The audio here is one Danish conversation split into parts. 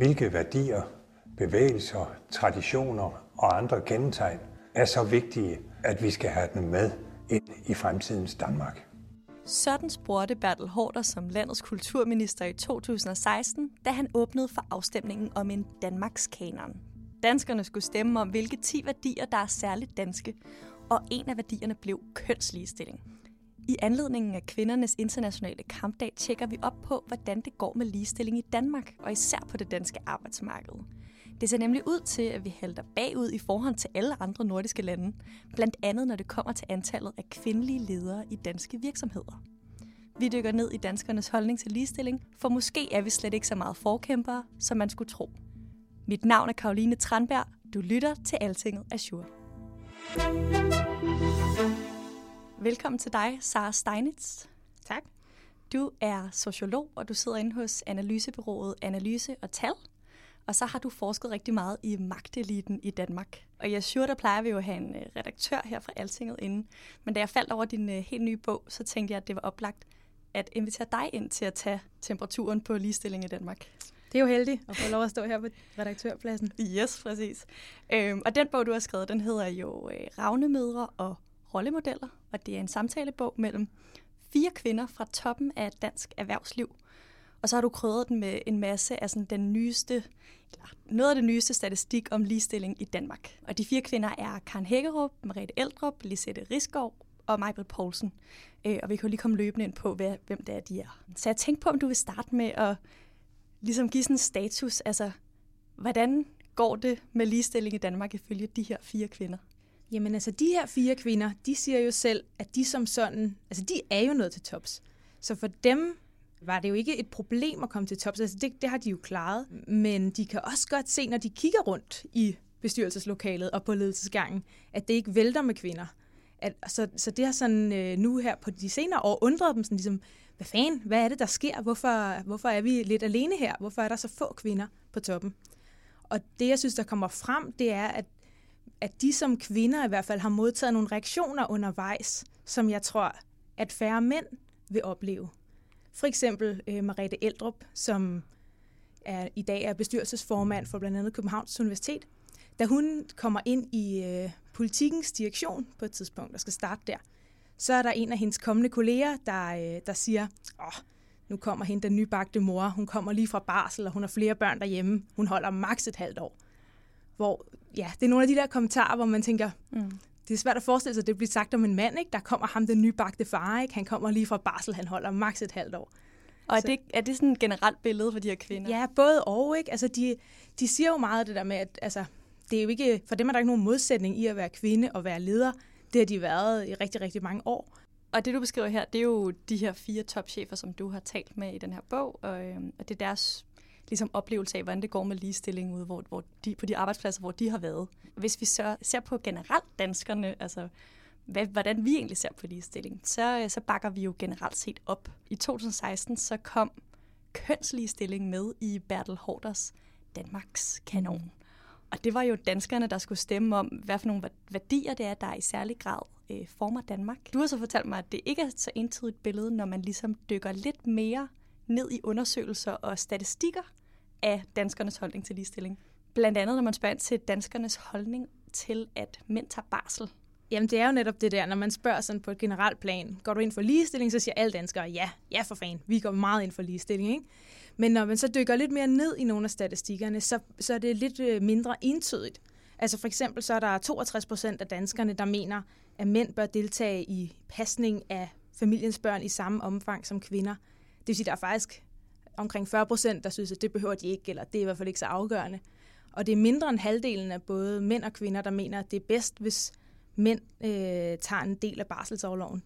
Hvilke værdier, bevægelser, traditioner og andre kendetegn er så vigtige, at vi skal have dem med ind i fremtidens Danmark? Sådan spurgte Bertel Hårder som landets kulturminister i 2016, da han åbnede for afstemningen om en Danmarks kanon. Danskerne skulle stemme om, hvilke 10 værdier, der er særligt danske, og en af værdierne blev kønsligestilling. I anledningen af kvindernes internationale kampdag tjekker vi op på, hvordan det går med ligestilling i Danmark, og især på det danske arbejdsmarked. Det ser nemlig ud til, at vi halter bagud i forhold til alle andre nordiske lande, blandt andet når det kommer til antallet af kvindelige ledere i danske virksomheder. Vi dykker ned i danskernes holdning til ligestilling, for måske er vi slet ikke så meget forkæmpere, som man skulle tro. Mit navn er Karoline Tranberg. Du lytter til Altinget Azure. Velkommen til dig, Sara Steinitz. Tak. Du er sociolog, og du sidder inde hos analysebyrået Analyse og Tal. Og så har du forsket rigtig meget i magteliten i Danmark. Og i Azure, der plejer vi jo at have en øh, redaktør her fra Altinget inde. Men da jeg faldt over din uh, helt nye bog, så tænkte jeg, at det var oplagt at invitere dig ind til at tage temperaturen på ligestilling i Danmark. Det er jo heldigt at få lov at stå her på redaktørpladsen. Yes, præcis. Øhm, og den bog, du har skrevet, den hedder jo øh, Ravnemødre og rollemodeller, og det er en samtalebog mellem fire kvinder fra toppen af dansk erhvervsliv. Og så har du krydret den med en masse af sådan den nyeste, noget af det nyeste statistik om ligestilling i Danmark. Og de fire kvinder er Karen Hækkerup, Mariette Eldrup, Lisette Risgaard og Majbrit Poulsen. Øh, og vi kan jo lige komme løbende ind på, hvem det er, de er. Så jeg tænkte på, om du vil starte med at ligesom give sådan en status. Altså, hvordan går det med ligestilling i Danmark ifølge de her fire kvinder? Jamen altså, de her fire kvinder, de siger jo selv, at de som sådan, altså de er jo nået til tops. Så for dem var det jo ikke et problem at komme til tops. Altså det, det har de jo klaret. Men de kan også godt se, når de kigger rundt i bestyrelseslokalet og på ledelsesgangen, at det ikke vælter med kvinder. At, så, så det har sådan øh, nu her på de senere år undret dem sådan ligesom, hvad fanden, hvad er det, der sker? Hvorfor, hvorfor er vi lidt alene her? Hvorfor er der så få kvinder på toppen? Og det, jeg synes, der kommer frem, det er, at at de som kvinder i hvert fald har modtaget nogle reaktioner undervejs, som jeg tror, at færre mænd vil opleve. For eksempel øh, Marete Eldrup, som er, i dag er bestyrelsesformand for blandt andet Københavns Universitet. Da hun kommer ind i øh, politikens direktion på et tidspunkt og skal starte der, så er der en af hendes kommende kolleger, der, øh, der siger, åh, nu kommer hende den nybagte mor, hun kommer lige fra barsel, og hun har flere børn derhjemme, hun holder maks et halvt år hvor ja, det er nogle af de der kommentarer, hvor man tænker, mm. det er svært at forestille sig, at det bliver sagt om en mand, ikke? Der kommer ham den nybagte far, ikke? Han kommer lige fra barsel, han holder maks et halvt år. Og er det, er det sådan et generelt billede for de her kvinder? Ja, både og, ikke? Altså, de, de siger jo meget det der med, at altså, det er jo ikke, for dem er der ikke nogen modsætning i at være kvinde og være leder. Det har de været i rigtig, rigtig mange år. Og det, du beskriver her, det er jo de her fire topchefer, som du har talt med i den her bog, og, øh, og det er deres ligesom oplevelse af, hvordan det går med ligestilling ude hvor, hvor de, på de arbejdspladser, hvor de har været. Hvis vi så ser på generelt danskerne, altså hvad, hvordan vi egentlig ser på ligestilling, så, så bakker vi jo generelt set op. I 2016 så kom kønsligestilling med i Bertel Hårders Danmarks kanon. Og det var jo danskerne, der skulle stemme om, hvad for nogle værdier det er, der i særlig grad øh, former Danmark. Du har så fortalt mig, at det ikke er så entydigt billede, når man ligesom dykker lidt mere ned i undersøgelser og statistikker af danskernes holdning til ligestilling. Blandt andet, når man spørger til danskernes holdning til, at mænd tager barsel. Jamen, det er jo netop det der, når man spørger sådan på et generelt plan, går du ind for ligestilling, så siger alle danskere, ja, ja for fanden, vi går meget ind for ligestilling, ikke? Men når man så dykker lidt mere ned i nogle af statistikkerne, så, så er det lidt øh, mindre entydigt. Altså for eksempel så er der 62 procent af danskerne, der mener, at mænd bør deltage i pasning af familiens børn i samme omfang som kvinder. Det vil sige, at der er faktisk omkring 40 procent, der synes, at det behøver de ikke, eller det er i hvert fald ikke så afgørende. Og det er mindre end halvdelen af både mænd og kvinder, der mener, at det er bedst, hvis mænd øh, tager en del af barselsårloven.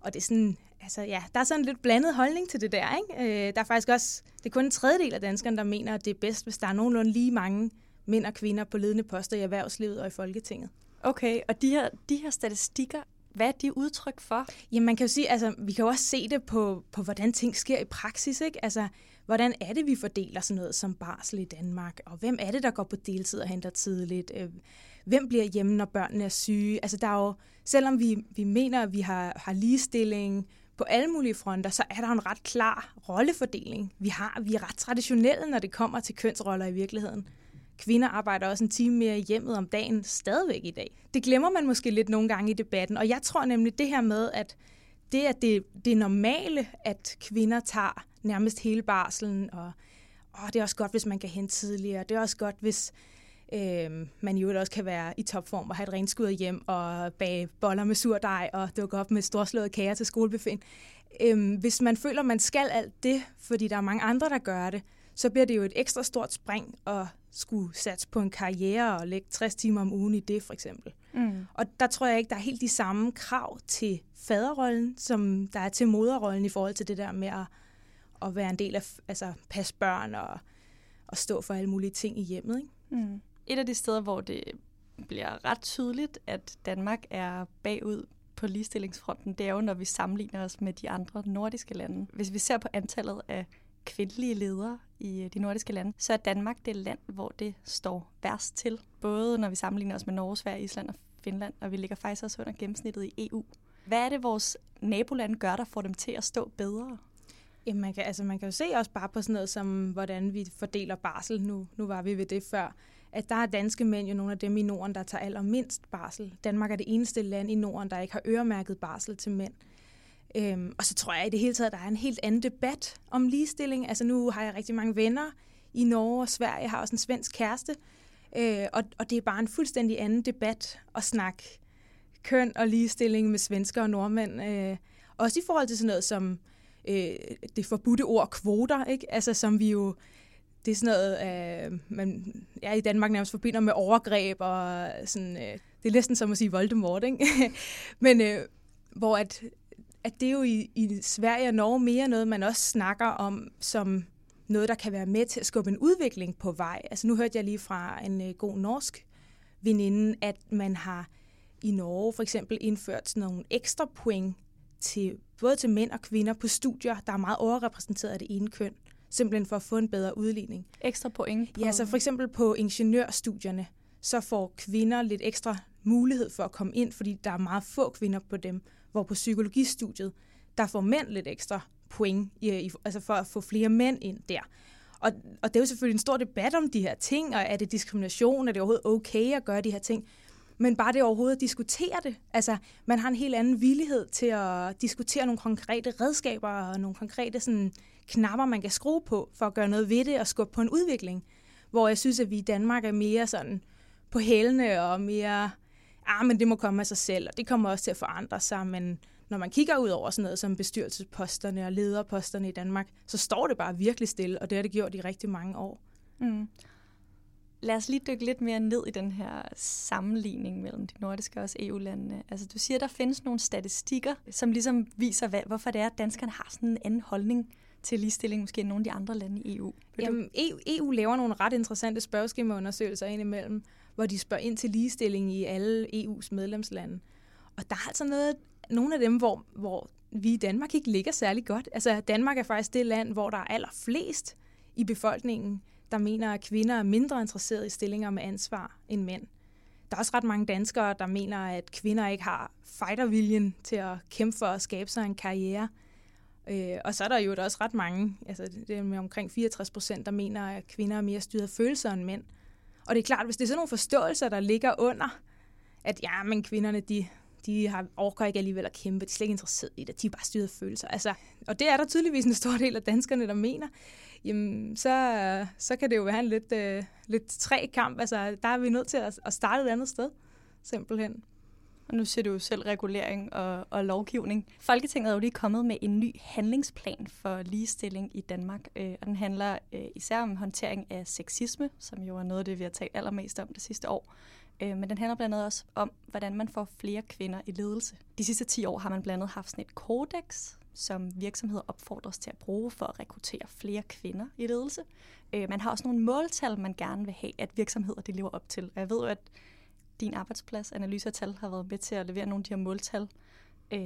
Og det er sådan, altså ja, der er sådan en lidt blandet holdning til det der, ikke? Øh, der er faktisk også, det er kun en tredjedel af danskerne, der mener, at det er bedst, hvis der er nogenlunde lige mange mænd og kvinder på ledende poster i erhvervslivet og i Folketinget. Okay, og de her, de her statistikker, hvad er de udtryk for? Jamen man kan jo sige, altså vi kan jo også se det på, på hvordan ting sker i praksis, ikke? Altså hvordan er det, vi fordeler sådan noget som barsel i Danmark, og hvem er det, der går på deltid og henter tidligt? Øh, hvem bliver hjemme, når børnene er syge? Altså der er jo, selvom vi, vi mener, at vi har, har ligestilling på alle mulige fronter, så er der en ret klar rollefordeling. Vi, har, vi er ret traditionelle, når det kommer til kønsroller i virkeligheden. Kvinder arbejder også en time mere i hjemmet om dagen stadigvæk i dag. Det glemmer man måske lidt nogle gange i debatten, og jeg tror nemlig det her med, at det er det, det normale, at kvinder tager nærmest hele barselen, og åh, det er også godt, hvis man kan hente tidligere. Det er også godt, hvis øh, man jo også kan være i topform og have et renskud hjem og bage boller med surdej og dukke op med storslået kager til skolebuffeten. Øh, hvis man føler, man skal alt det, fordi der er mange andre, der gør det, så bliver det jo et ekstra stort spring at skulle satse på en karriere og lægge 60 timer om ugen i det, for eksempel. Mm. Og der tror jeg ikke, der er helt de samme krav til faderrollen, som der er til moderrollen i forhold til det der med at, at være en del af, altså passe børn og, og stå for alle mulige ting i hjemmet. Ikke? Mm. Et af de steder, hvor det bliver ret tydeligt, at Danmark er bagud på ligestillingsfronten, det er jo, når vi sammenligner os med de andre nordiske lande. Hvis vi ser på antallet af kvindelige ledere i øh, de nordiske lande, så er Danmark det land, hvor det står værst til. Både når vi sammenligner os med Norge, Sverige, Island og Finland, og vi ligger faktisk også under gennemsnittet i EU. Hvad er det, vores nabolande gør, der får dem til at stå bedre? Jamen, man kan, altså, man kan jo se også bare på sådan noget som, hvordan vi fordeler barsel. Nu, nu var vi ved det før. At der er danske mænd jo nogle af dem i Norden, der tager allermindst barsel. Danmark er det eneste land i Norden, der ikke har øremærket barsel til mænd. Øhm, og så tror jeg i det hele taget, at der er en helt anden debat om ligestilling. Altså nu har jeg rigtig mange venner i Norge og Sverige. Jeg har også en svensk kæreste. Øh, og, og det er bare en fuldstændig anden debat at snakke køn og ligestilling med svensker og nordmænd. Øh, også i forhold til sådan noget som øh, det forbudte ord kvoter, ikke? Altså som vi jo det er sådan noget, øh, man ja, i Danmark nærmest forbinder med overgreb, og sådan, øh, det er næsten som at sige Voldemort, ikke? Men øh, hvor at at det er jo i, i Sverige og Norge mere noget, man også snakker om som noget, der kan være med til at skubbe en udvikling på vej. Altså nu hørte jeg lige fra en øh, god norsk veninde, at man har i Norge for eksempel indført sådan nogle ekstra point til både til mænd og kvinder på studier, der er meget overrepræsenteret af det ene køn, simpelthen for at få en bedre udligning. Ekstra point? På... Ja, så for eksempel på ingeniørstudierne, så får kvinder lidt ekstra mulighed for at komme ind, fordi der er meget få kvinder på dem hvor på psykologistudiet, der får mænd lidt ekstra point, i, i, altså for at få flere mænd ind der. Og, og det er jo selvfølgelig en stor debat om de her ting, og er det diskrimination, er det overhovedet okay at gøre de her ting? Men bare det overhovedet at diskutere det. Altså, man har en helt anden villighed til at diskutere nogle konkrete redskaber og nogle konkrete sådan, knapper, man kan skrue på for at gøre noget ved det og skubbe på en udvikling. Hvor jeg synes, at vi i Danmark er mere sådan på hælene og mere ah, men det må komme af sig selv, og det kommer også til at forandre sig, men når man kigger ud over sådan noget som bestyrelsesposterne og lederposterne i Danmark, så står det bare virkelig stille, og det har det gjort i rigtig mange år. Mm. Lad os lige dykke lidt mere ned i den her sammenligning mellem de nordiske og også EU-landene. Altså, du siger, at der findes nogle statistikker, som ligesom viser, hvad, hvorfor det er, at danskerne har sådan en anden holdning til ligestilling, måske end nogle af de andre lande i EU. Jamen, EU, EU laver nogle ret interessante spørgeskemaundersøgelser indimellem, hvor de spørger ind til ligestilling i alle EU's medlemslande. Og der er altså noget, nogle af dem, hvor, hvor vi i Danmark ikke ligger særlig godt. Altså Danmark er faktisk det land, hvor der er allerflest i befolkningen, der mener, at kvinder er mindre interesserede i stillinger med ansvar end mænd. Der er også ret mange danskere, der mener, at kvinder ikke har fighterviljen til at kæmpe for at skabe sig en karriere. Øh, og så er der jo også ret mange, altså det er med omkring 64 procent, der mener, at kvinder er mere styret af følelser end mænd. Og det er klart, hvis det er sådan nogle forståelser, der ligger under, at ja, men kvinderne, de, de har, orker ikke alligevel at kæmpe, de er slet ikke interesseret i det, de er bare styret af følelser. Altså, og det er der tydeligvis en stor del af danskerne, der mener. Jamen, så, så kan det jo være en lidt, øh, lidt træ kamp. Altså, der er vi nødt til at, at starte et andet sted, simpelthen. Og nu ser du jo selv regulering og, og lovgivning. Folketinget er jo lige kommet med en ny handlingsplan for ligestilling i Danmark, øh, og den handler øh, især om håndtering af sexisme, som jo er noget af det, vi har talt allermest om det sidste år. Øh, men den handler blandt andet også om, hvordan man får flere kvinder i ledelse. De sidste 10 år har man blandt andet haft sådan et kodex, som virksomheder opfordres til at bruge for at rekruttere flere kvinder i ledelse. Øh, man har også nogle måltal, man gerne vil have, at virksomheder de lever op til. Og jeg ved jo, at din arbejdsplads, Analyse Tal, har været med til at levere nogle af de her måltal. Øh,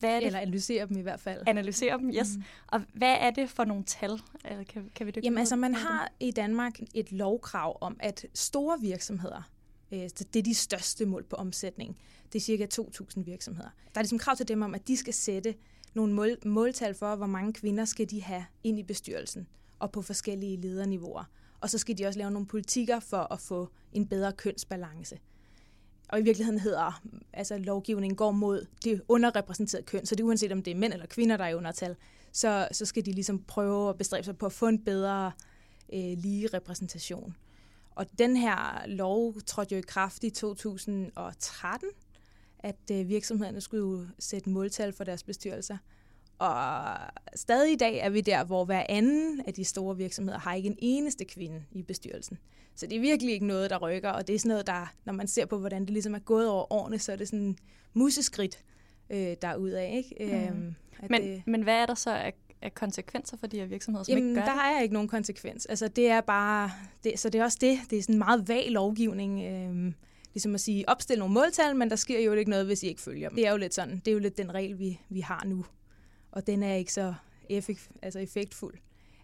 hvad er det? Eller analysere dem i hvert fald. Analysere dem, yes. Mm. Og hvad er det for nogle tal? Kan, kan vi Jamen altså, man har i Danmark et lovkrav om, at store virksomheder, øh, det er de største mål på omsætning, det er cirka 2.000 virksomheder. Der er ligesom krav til dem om, at de skal sætte nogle mål, måltal for, hvor mange kvinder skal de have ind i bestyrelsen og på forskellige lederniveauer. Og så skal de også lave nogle politikker for at få en bedre kønsbalance og i virkeligheden hedder, altså lovgivningen går mod det underrepræsenterede køn, så det er uanset om det er mænd eller kvinder, der er i undertal, så, så skal de ligesom prøve at bestræbe sig på at få en bedre øh, lige repræsentation. Og den her lov trådte jo i kraft i 2013, at øh, virksomhederne skulle sætte måltal for deres bestyrelser. Og stadig i dag er vi der, hvor hver anden af de store virksomheder har ikke en eneste kvinde i bestyrelsen. Så det er virkelig ikke noget, der rykker, og det er sådan noget, der, når man ser på, hvordan det ligesom er gået over årene, så er det sådan museskridt øh, derudad. Ikke? Mm. Øhm, men, det... men hvad er der så af, af konsekvenser for de her virksomheder, som Jamen, ikke gør der det? er ikke nogen konsekvens. Altså, det er bare, det, så det er også det. Det er sådan en meget vag lovgivning. Øh, ligesom at sige, opstil nogle måltal, men der sker jo ikke noget, hvis I ikke følger dem. Det er jo lidt sådan, det er jo lidt den regel, vi, vi har nu. Og den er ikke så effekt, altså effektfuld.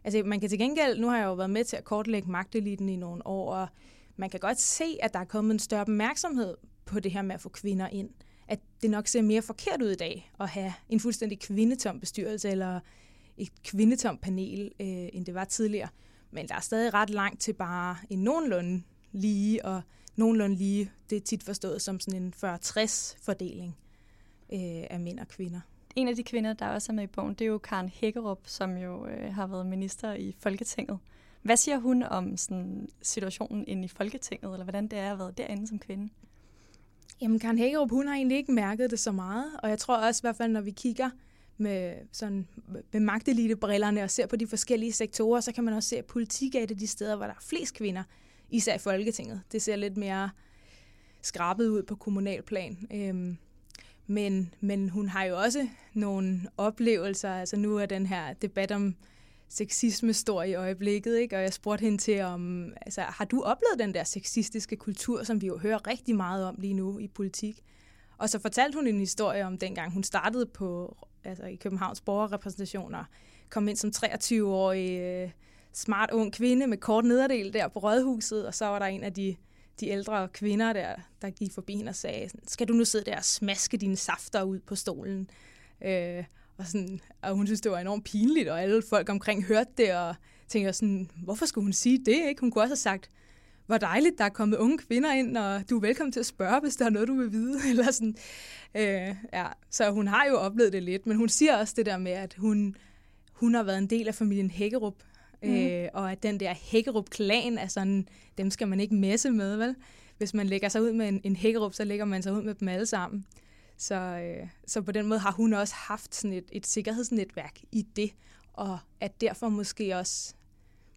Altså man kan til gengæld, nu har jeg jo været med til at kortlægge magteliten i nogle år, og man kan godt se, at der er kommet en større opmærksomhed på det her med at få kvinder ind. At det nok ser mere forkert ud i dag at have en fuldstændig kvindetom bestyrelse eller et kvindetom panel, øh, end det var tidligere. Men der er stadig ret langt til bare en nogenlunde lige, og nogenlunde lige, det er tit forstået som sådan en 40-60 fordeling øh, af mænd og kvinder. En af de kvinder, der også er med i bogen, det er jo Karen Hækkerup, som jo øh, har været minister i Folketinget. Hvad siger hun om sådan, situationen inde i Folketinget, eller hvordan det er at være derinde som kvinde? Jamen, Karen Hækkerup, hun har egentlig ikke mærket det så meget, og jeg tror også, i hvert fald, når vi kigger med, sådan, med magtelitebrillerne og ser på de forskellige sektorer, så kan man også se, at politik er et af de steder, hvor der er flest kvinder, især i Folketinget. Det ser lidt mere skrabet ud på kommunalplan. Øhm, men, men hun har jo også nogle oplevelser. Altså nu er den her debat om sexisme stor i øjeblikket, ikke? og jeg spurgte hende til, om altså, har du oplevet den der sexistiske kultur, som vi jo hører rigtig meget om lige nu i politik? Og så fortalte hun en historie om dengang hun startede på altså i Københavns borgerrepræsentationer, kom ind som 23-årig øh, smart ung kvinde med kort nederdel der på Rådhuset, og så var der en af de de ældre kvinder der, der gik forbi hende og sagde, skal du nu sidde der og smaske dine safter ud på stolen? Øh, og, sådan, og hun synes, det var enormt pinligt, og alle folk omkring hørte det, og tænkte sådan, hvorfor skulle hun sige det? Ikke? Hun kunne også have sagt, hvor dejligt, der er kommet unge kvinder ind, og du er velkommen til at spørge, hvis der er noget, du vil vide. Eller sådan. Øh, ja. Så hun har jo oplevet det lidt, men hun siger også det der med, at hun, hun har været en del af familien Hækkerup, Mm. Øh, og at den der Hækkerup-klan er sådan, dem skal man ikke messe med, vel? Hvis man lægger sig ud med en, en Hækkerup, så lægger man sig ud med dem alle sammen. Så, øh, så på den måde har hun også haft sådan et, et sikkerhedsnetværk i det, og at derfor måske også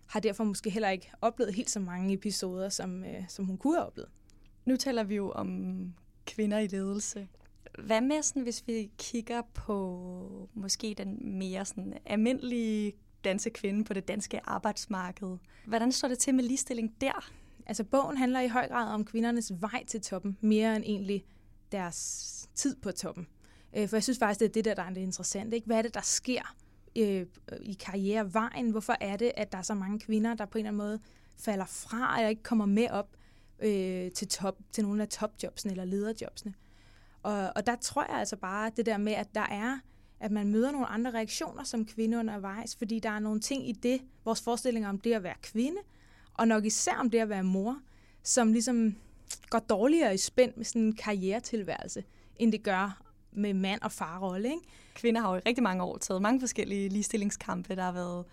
har derfor måske heller ikke oplevet helt så mange episoder, som, øh, som hun kunne have oplevet. Nu taler vi jo om kvinder i ledelse. Hvad med, sådan, hvis vi kigger på måske den mere sådan, almindelige danske kvinde på det danske arbejdsmarked. Hvordan står det til med ligestilling der? Altså bogen handler i høj grad om kvindernes vej til toppen, mere end egentlig deres tid på toppen. Øh, for jeg synes faktisk, det er det der, der er det interessante. Ikke? Hvad er det, der sker øh, i karrierevejen? Hvorfor er det, at der er så mange kvinder, der på en eller anden måde falder fra, eller ikke kommer med op øh, til, top, til nogle af topjobsene eller lederjobsene? Og, og der tror jeg altså bare, det der med, at der er at man møder nogle andre reaktioner som kvinde undervejs, fordi der er nogle ting i det, vores forestillinger om det at være kvinde, og nok især om det at være mor, som ligesom går dårligere i spænd med sådan en karrieretilværelse, end det gør med mand og farrolle. Ikke? Kvinder har jo i rigtig mange år taget mange forskellige ligestillingskampe. Der har været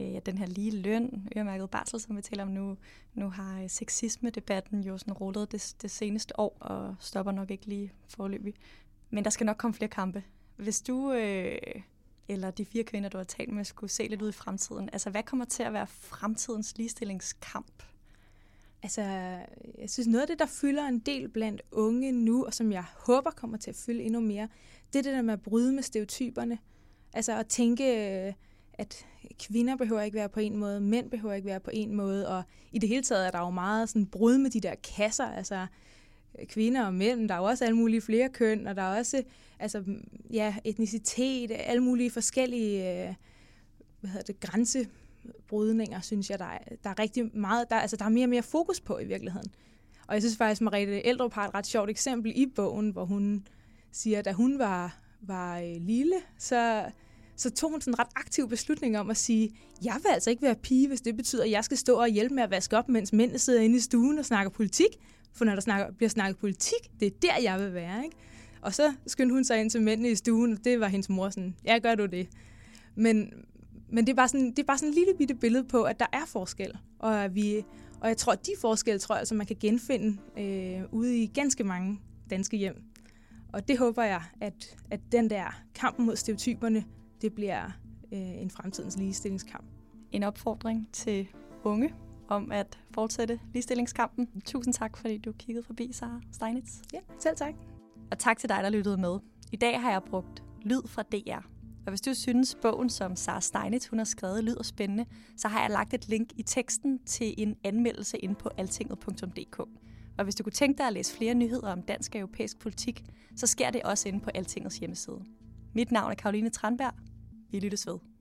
øh, den her lige løn, øremærket barsel, som vi taler om nu. Nu har øh, sexisme-debatten jo sådan rullet det, det seneste år, og stopper nok ikke lige forløbig. Men der skal nok komme flere kampe. Hvis du øh, eller de fire kvinder, du har talt med, skulle se lidt ud i fremtiden, altså hvad kommer til at være fremtidens ligestillingskamp? altså, jeg synes noget af det, der fylder en del blandt unge nu, og som jeg håber kommer til at fylde endnu mere, det er det der med at bryde med stereotyperne. Altså at tænke, øh, at kvinder behøver ikke være på en måde, mænd behøver ikke være på en måde, og i det hele taget er der jo meget sådan brud med de der kasser, altså kvinder og mænd, der er jo også alle mulige flere køn, og der er også altså, ja, etnicitet, alle mulige forskellige øh, hvad hedder det, grænsebrydninger, synes jeg, der er, der er rigtig meget, der, altså, der er mere og mere fokus på i virkeligheden. Og jeg synes faktisk, Mariette Eldrup har et ret sjovt eksempel i bogen, hvor hun siger, at da hun var, var øh, lille, så, så tog hun sådan en ret aktiv beslutning om at sige, jeg vil altså ikke være pige, hvis det betyder, at jeg skal stå og hjælpe med at vaske op, mens mændene sidder inde i stuen og snakker politik. For når der snakker, bliver snakket politik, det er der, jeg vil være. Ikke? Og så skyndte hun sig ind til mændene i stuen, og det var hendes mor sådan, ja, gør du det. Men, men det, er bare sådan, det er bare sådan en lille bitte billede på, at der er forskel. Og, at vi, og jeg tror, at de forskelle, tror jeg, altså, man kan genfinde øh, ude i ganske mange danske hjem. Og det håber jeg, at, at den der kamp mod stereotyperne, det bliver øh, en fremtidens ligestillingskamp. En opfordring til unge om at fortsætte ligestillingskampen. Tusind tak, fordi du kiggede forbi, Sara Steinitz. Ja, selv tak. Og tak til dig, der lyttede med. I dag har jeg brugt lyd fra DR. Og hvis du synes, bogen, som Sara Steinitz hun har skrevet, lyder spændende, så har jeg lagt et link i teksten til en anmeldelse inde på altinget.dk. Og hvis du kunne tænke dig at læse flere nyheder om dansk og europæisk politik, så sker det også inde på Altingets hjemmeside. Mit navn er Karoline Tranberg. Vi lyttes ved.